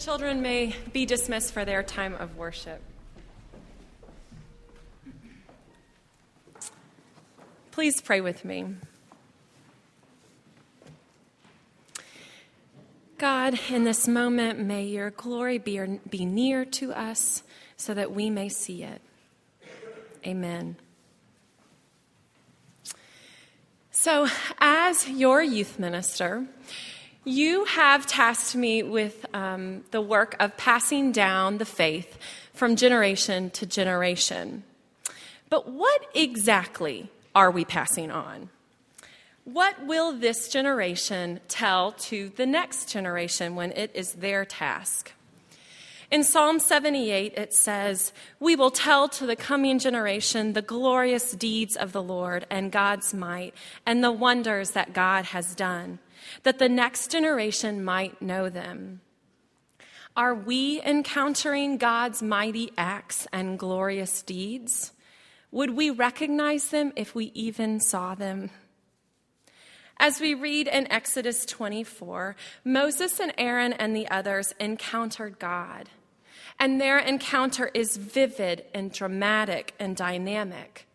Children may be dismissed for their time of worship. Please pray with me. God, in this moment, may your glory be, be near to us so that we may see it. Amen. So, as your youth minister, you have tasked me with um, the work of passing down the faith from generation to generation. But what exactly are we passing on? What will this generation tell to the next generation when it is their task? In Psalm 78, it says, We will tell to the coming generation the glorious deeds of the Lord and God's might and the wonders that God has done, that the next generation might know them. Are we encountering God's mighty acts and glorious deeds? Would we recognize them if we even saw them? As we read in Exodus 24, Moses and Aaron and the others encountered God and their encounter is vivid and dramatic and dynamic.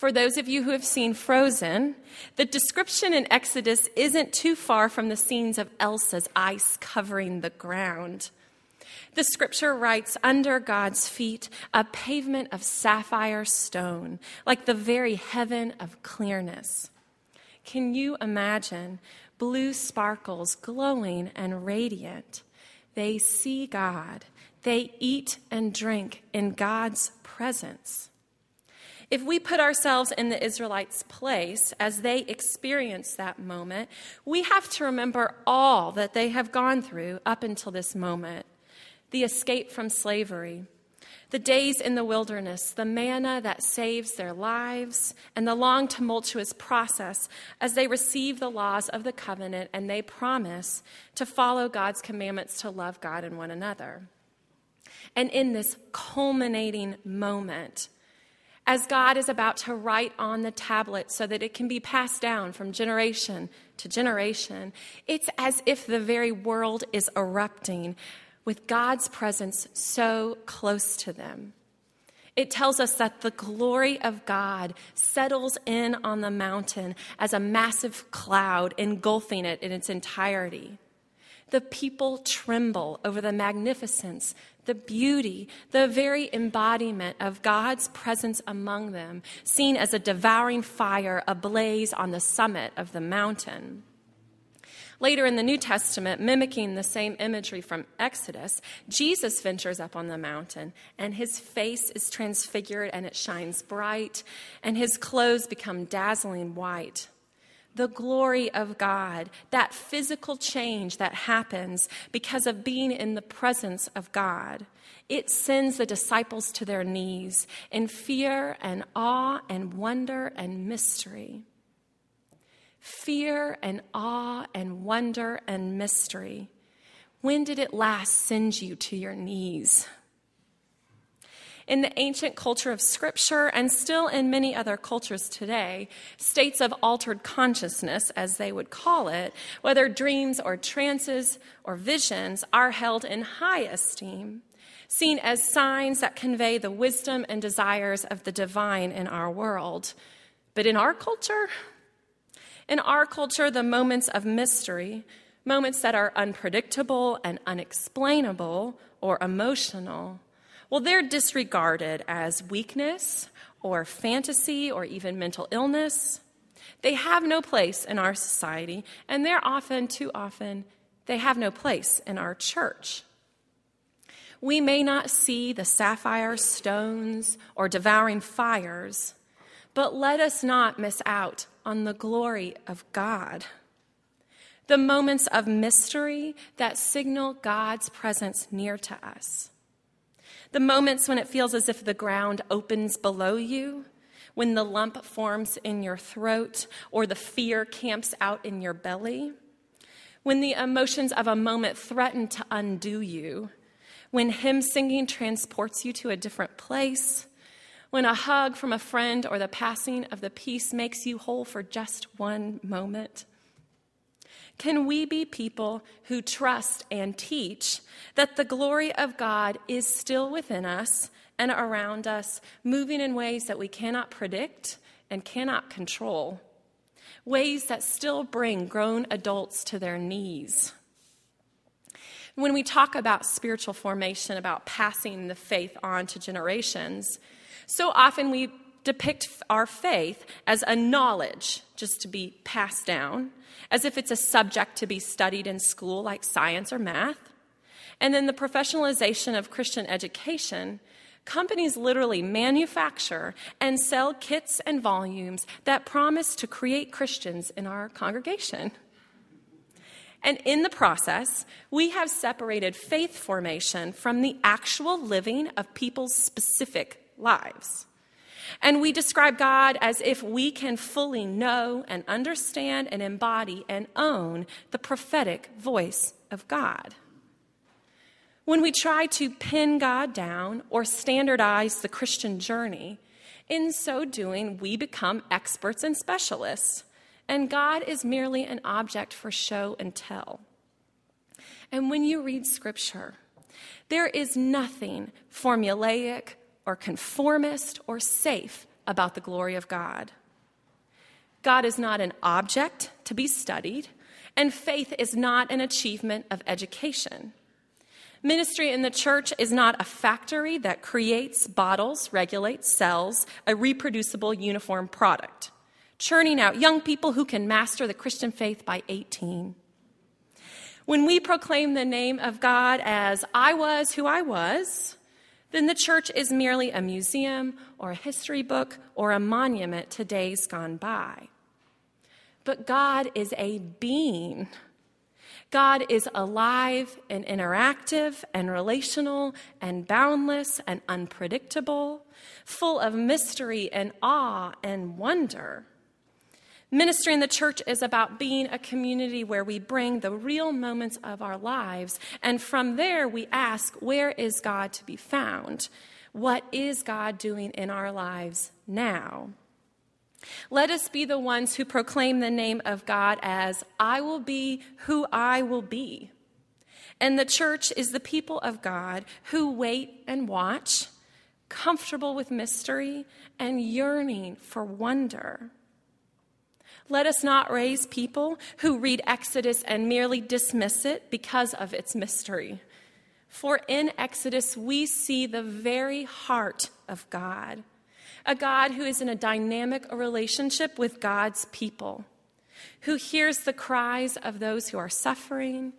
For those of you who have seen Frozen, the description in Exodus isn't too far from the scenes of Elsa's ice covering the ground. The scripture writes, under God's feet, a pavement of sapphire stone, like the very heaven of clearness. Can you imagine blue sparkles glowing and radiant? They see God they eat and drink in God's presence. If we put ourselves in the Israelites' place as they experience that moment, we have to remember all that they have gone through up until this moment the escape from slavery, the days in the wilderness, the manna that saves their lives, and the long, tumultuous process as they receive the laws of the covenant and they promise to follow God's commandments to love God and one another. And in this culminating moment, as God is about to write on the tablet so that it can be passed down from generation to generation, it's as if the very world is erupting with God's presence so close to them. It tells us that the glory of God settles in on the mountain as a massive cloud, engulfing it in its entirety. The people tremble over the magnificence, the beauty, the very embodiment of God's presence among them, seen as a devouring fire ablaze on the summit of the mountain. Later in the New Testament, mimicking the same imagery from Exodus, Jesus ventures up on the mountain, and his face is transfigured and it shines bright, and his clothes become dazzling white the glory of God, that physical change that happens because of being in the presence of God. It sends the disciples to their knees in fear and awe and wonder and mystery. Fear and awe and wonder and mystery. When did it last send you to your knees? In the ancient culture of Scripture and still in many other cultures today, states of altered consciousness, as they would call it, whether dreams or trances or visions, are held in high esteem, seen as signs that convey the wisdom and desires of the divine in our world. But in our culture, in our culture, the moments of mystery, moments that are unpredictable and unexplainable or emotional, well, they're disregarded as weakness or fantasy or even mental illness. They have no place in our society, and they're often, too often, they have no place in our church. We may not see the sapphire stones or devouring fires, but let us not miss out on the glory of God. The moments of mystery that signal God's presence near to us. The moments when it feels as if the ground opens below you, when the lump forms in your throat or the fear camps out in your belly, when the emotions of a moment threaten to undo you, when hymn singing transports you to a different place, when a hug from a friend or the passing of the peace makes you whole for just one moment. Can we be people who trust and teach that the glory of God is still within us and around us, moving in ways that we cannot predict and cannot control, ways that still bring grown adults to their knees? When we talk about spiritual formation, about passing the faith on to generations, so often we depict our faith as a knowledge just to be passed down, as if it's a subject to be studied in school like science or math. And then the professionalization of Christian education, companies literally manufacture and sell kits and volumes that promise to create Christians in our congregation. And in the process, we have separated faith formation from the actual living of people's specific lives. And we describe God as if we can fully know and understand and embody and own the prophetic voice of God. When we try to pin God down or standardize the Christian journey, in so doing, we become experts and specialists, and God is merely an object for show and tell. And when you read Scripture, there is nothing formulaic or conformist or safe about the glory of God. God is not an object to be studied, and faith is not an achievement of education. Ministry in the church is not a factory that creates, bottles, regulates, sells a reproducible uniform product, churning out young people who can master the Christian faith by 18. When we proclaim the name of God as I was who I was, then the church is merely a museum or a history book or a monument to days gone by. But God is a being. God is alive and interactive and relational and boundless and unpredictable, full of mystery and awe and wonder. Ministry in the church is about being a community where we bring the real moments of our lives, and from there we ask, Where is God to be found? What is God doing in our lives now? Let us be the ones who proclaim the name of God as, I will be who I will be. And the church is the people of God who wait and watch, comfortable with mystery and yearning for wonder. Let us not raise people who read Exodus and merely dismiss it because of its mystery. For in Exodus, we see the very heart of God, a God who is in a dynamic relationship with God's people, who hears the cries of those who are suffering,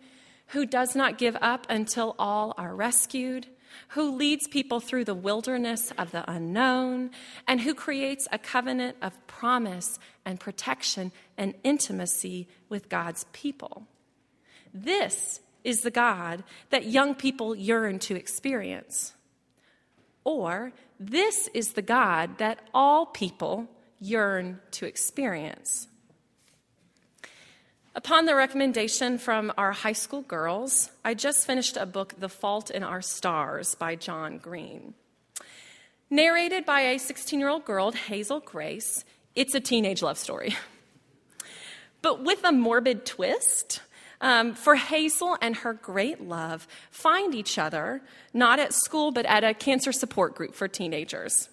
who does not give up until all are rescued who leads people through the wilderness of the unknown, and who creates a covenant of promise and protection and intimacy with God's people. This is the God that young people yearn to experience. Or, this is the God that all people yearn to experience. Upon the recommendation from our high school girls, I just finished a book, The Fault in Our Stars by John Green. Narrated by a 16 year old girl, Hazel Grace, it's a teenage love story. But with a morbid twist, um, for Hazel and her great love find each other, not at school, but at a cancer support group for teenagers.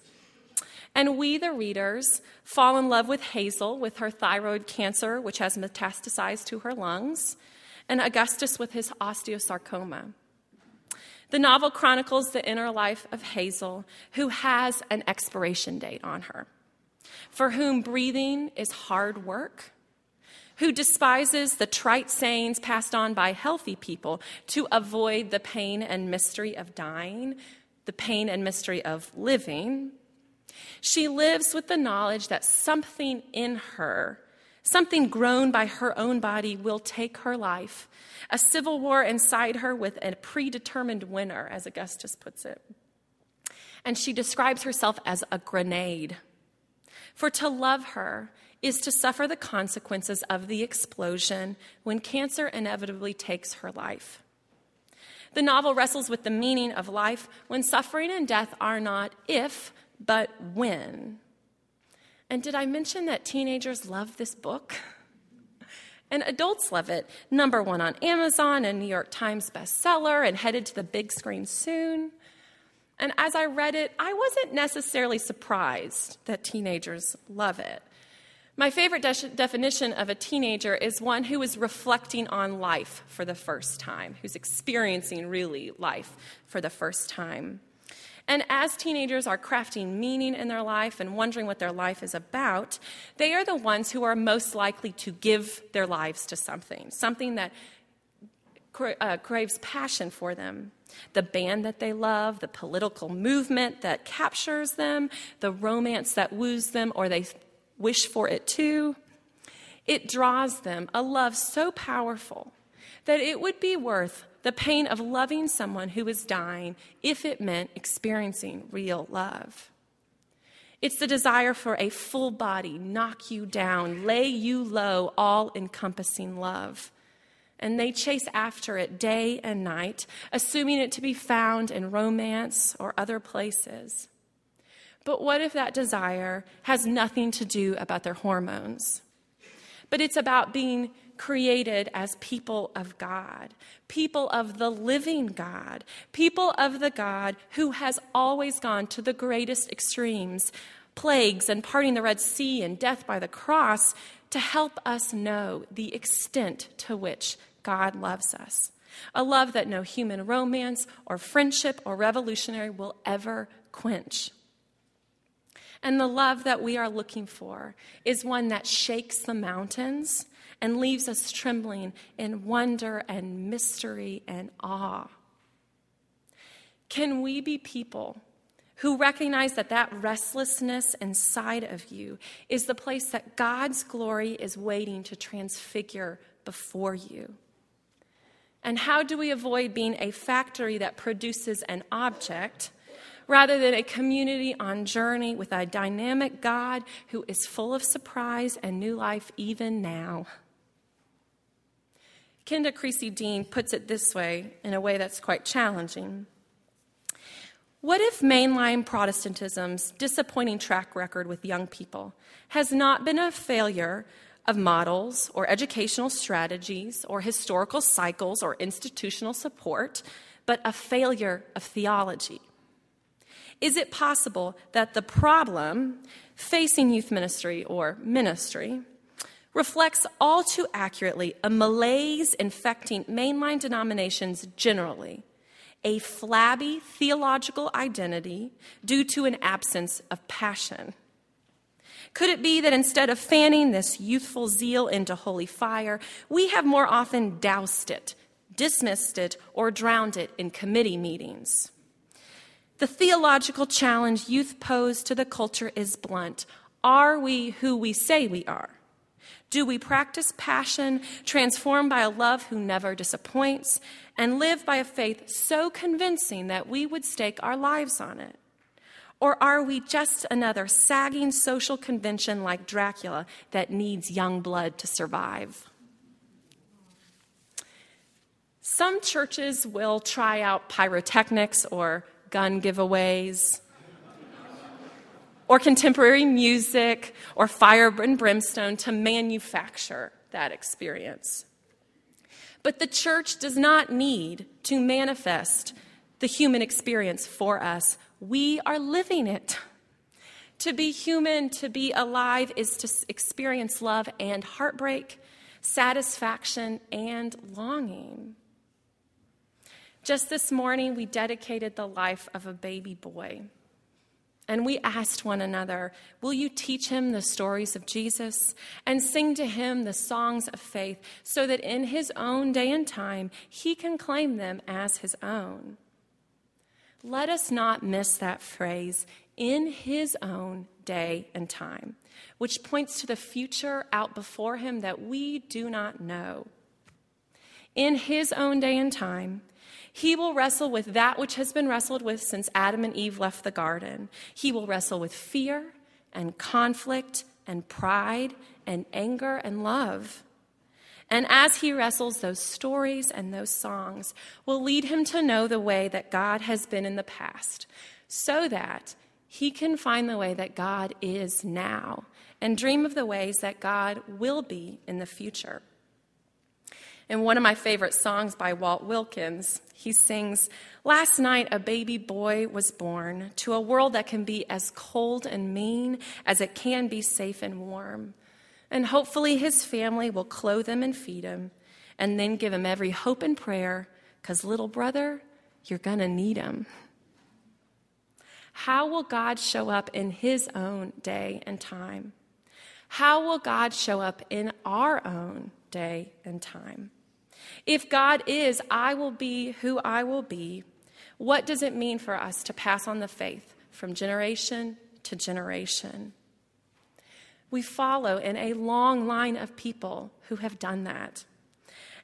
And we, the readers, fall in love with Hazel with her thyroid cancer, which has metastasized to her lungs, and Augustus with his osteosarcoma. The novel chronicles the inner life of Hazel, who has an expiration date on her, for whom breathing is hard work, who despises the trite sayings passed on by healthy people to avoid the pain and mystery of dying, the pain and mystery of living, she lives with the knowledge that something in her, something grown by her own body, will take her life. A civil war inside her with a predetermined winner, as Augustus puts it. And she describes herself as a grenade. For to love her is to suffer the consequences of the explosion when cancer inevitably takes her life. The novel wrestles with the meaning of life when suffering and death are not if, but when. And did I mention that teenagers love this book? And adults love it. Number one on Amazon and New York Times bestseller, and headed to the big screen soon. And as I read it, I wasn't necessarily surprised that teenagers love it. My favorite de- definition of a teenager is one who is reflecting on life for the first time, who's experiencing really life for the first time. And as teenagers are crafting meaning in their life and wondering what their life is about, they are the ones who are most likely to give their lives to something, something that uh, craves passion for them. The band that they love, the political movement that captures them, the romance that woos them or they wish for it too. It draws them a love so powerful that it would be worth the pain of loving someone who is dying if it meant experiencing real love. It's the desire for a full body, knock you down, lay you low, all encompassing love. And they chase after it day and night, assuming it to be found in romance or other places. But what if that desire has nothing to do about their hormones? But it's about being created as people of God, people of the living God, people of the God who has always gone to the greatest extremes plagues and parting the Red Sea and death by the cross to help us know the extent to which God loves us. A love that no human romance or friendship or revolutionary will ever quench. And the love that we are looking for is one that shakes the mountains and leaves us trembling in wonder and mystery and awe. Can we be people who recognize that that restlessness inside of you is the place that God's glory is waiting to transfigure before you? And how do we avoid being a factory that produces an object rather than a community on journey with a dynamic God who is full of surprise and new life even now? Kenda Creasy Dean puts it this way in a way that's quite challenging. What if mainline Protestantism's disappointing track record with young people has not been a failure of models or educational strategies or historical cycles or institutional support, but a failure of theology? Is it possible that the problem facing youth ministry or ministry reflects all too accurately a malaise infecting mainline denominations generally, a flabby theological identity due to an absence of passion. Could it be that instead of fanning this youthful zeal into holy fire, we have more often doused it, dismissed it, or drowned it in committee meetings? The theological challenge youth pose to the culture is blunt. Are we who we say we are? Do we practice passion, transformed by a love who never disappoints, and live by a faith so convincing that we would stake our lives on it? Or are we just another sagging social convention like Dracula that needs young blood to survive? Some churches will try out pyrotechnics or gun giveaways or contemporary music or fire and brimstone to manufacture that experience. But the church does not need to manifest the human experience for us. We are living it. To be human, to be alive, is to experience love and heartbreak, satisfaction and longing. Just this morning, we dedicated the life of a baby boy. And we asked one another, Will you teach him the stories of Jesus and sing to him the songs of faith so that in his own day and time he can claim them as his own? Let us not miss that phrase, in his own day and time, which points to the future out before him that we do not know. In his own day and time, he will wrestle with that which has been wrestled with since Adam and Eve left the garden. He will wrestle with fear and conflict and pride and anger and love. And as he wrestles, those stories and those songs will lead him to know the way that God has been in the past, so that he can find the way that God is now and dream of the ways that God will be in the future. In one of my favorite songs by Walt Wilkins, he sings, Last night a baby boy was born to a world that can be as cold and mean as it can be safe and warm. And hopefully his family will clothe him and feed him and then give him every hope and prayer, because little brother, you're to need him. How will God show up in his own day and time? How will God show up in our own day and time? If God is, I will be who I will be, what does it mean for us to pass on the faith from generation to generation? We follow in a long line of people who have done that.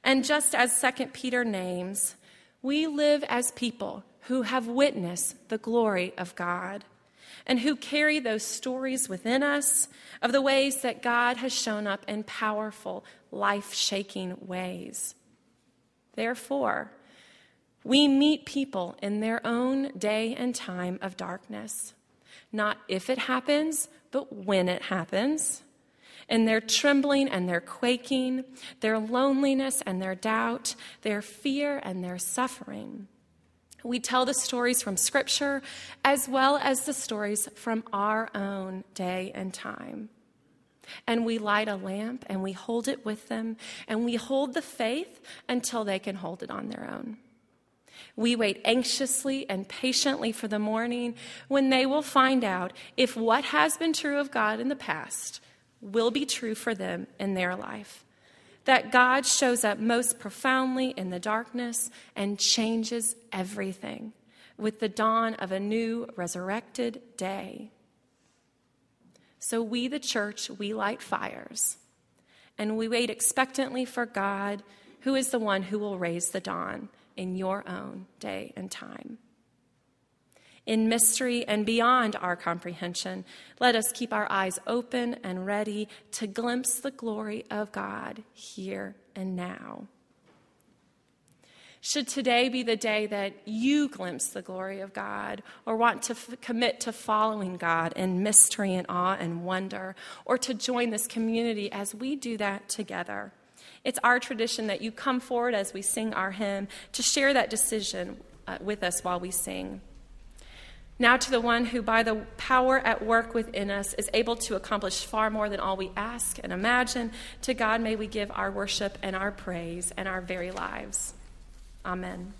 And just as 2 Peter names, we live as people who have witnessed the glory of God and who carry those stories within us of the ways that God has shown up in powerful, life shaking ways. Therefore, we meet people in their own day and time of darkness, not if it happens, but when it happens. In their trembling and their quaking, their loneliness and their doubt, their fear and their suffering. We tell the stories from Scripture as well as the stories from our own day and time. And we light a lamp and we hold it with them and we hold the faith until they can hold it on their own. We wait anxiously and patiently for the morning when they will find out if what has been true of God in the past will be true for them in their life. That God shows up most profoundly in the darkness and changes everything with the dawn of a new resurrected day. So we, the church, we light fires and we wait expectantly for God, who is the one who will raise the dawn in your own day and time. In mystery and beyond our comprehension, let us keep our eyes open and ready to glimpse the glory of God here and now. Should today be the day that you glimpse the glory of God or want to f- commit to following God in mystery and awe and wonder, or to join this community as we do that together? It's our tradition that you come forward as we sing our hymn to share that decision uh, with us while we sing. Now, to the one who, by the power at work within us, is able to accomplish far more than all we ask and imagine, to God may we give our worship and our praise and our very lives. Amen.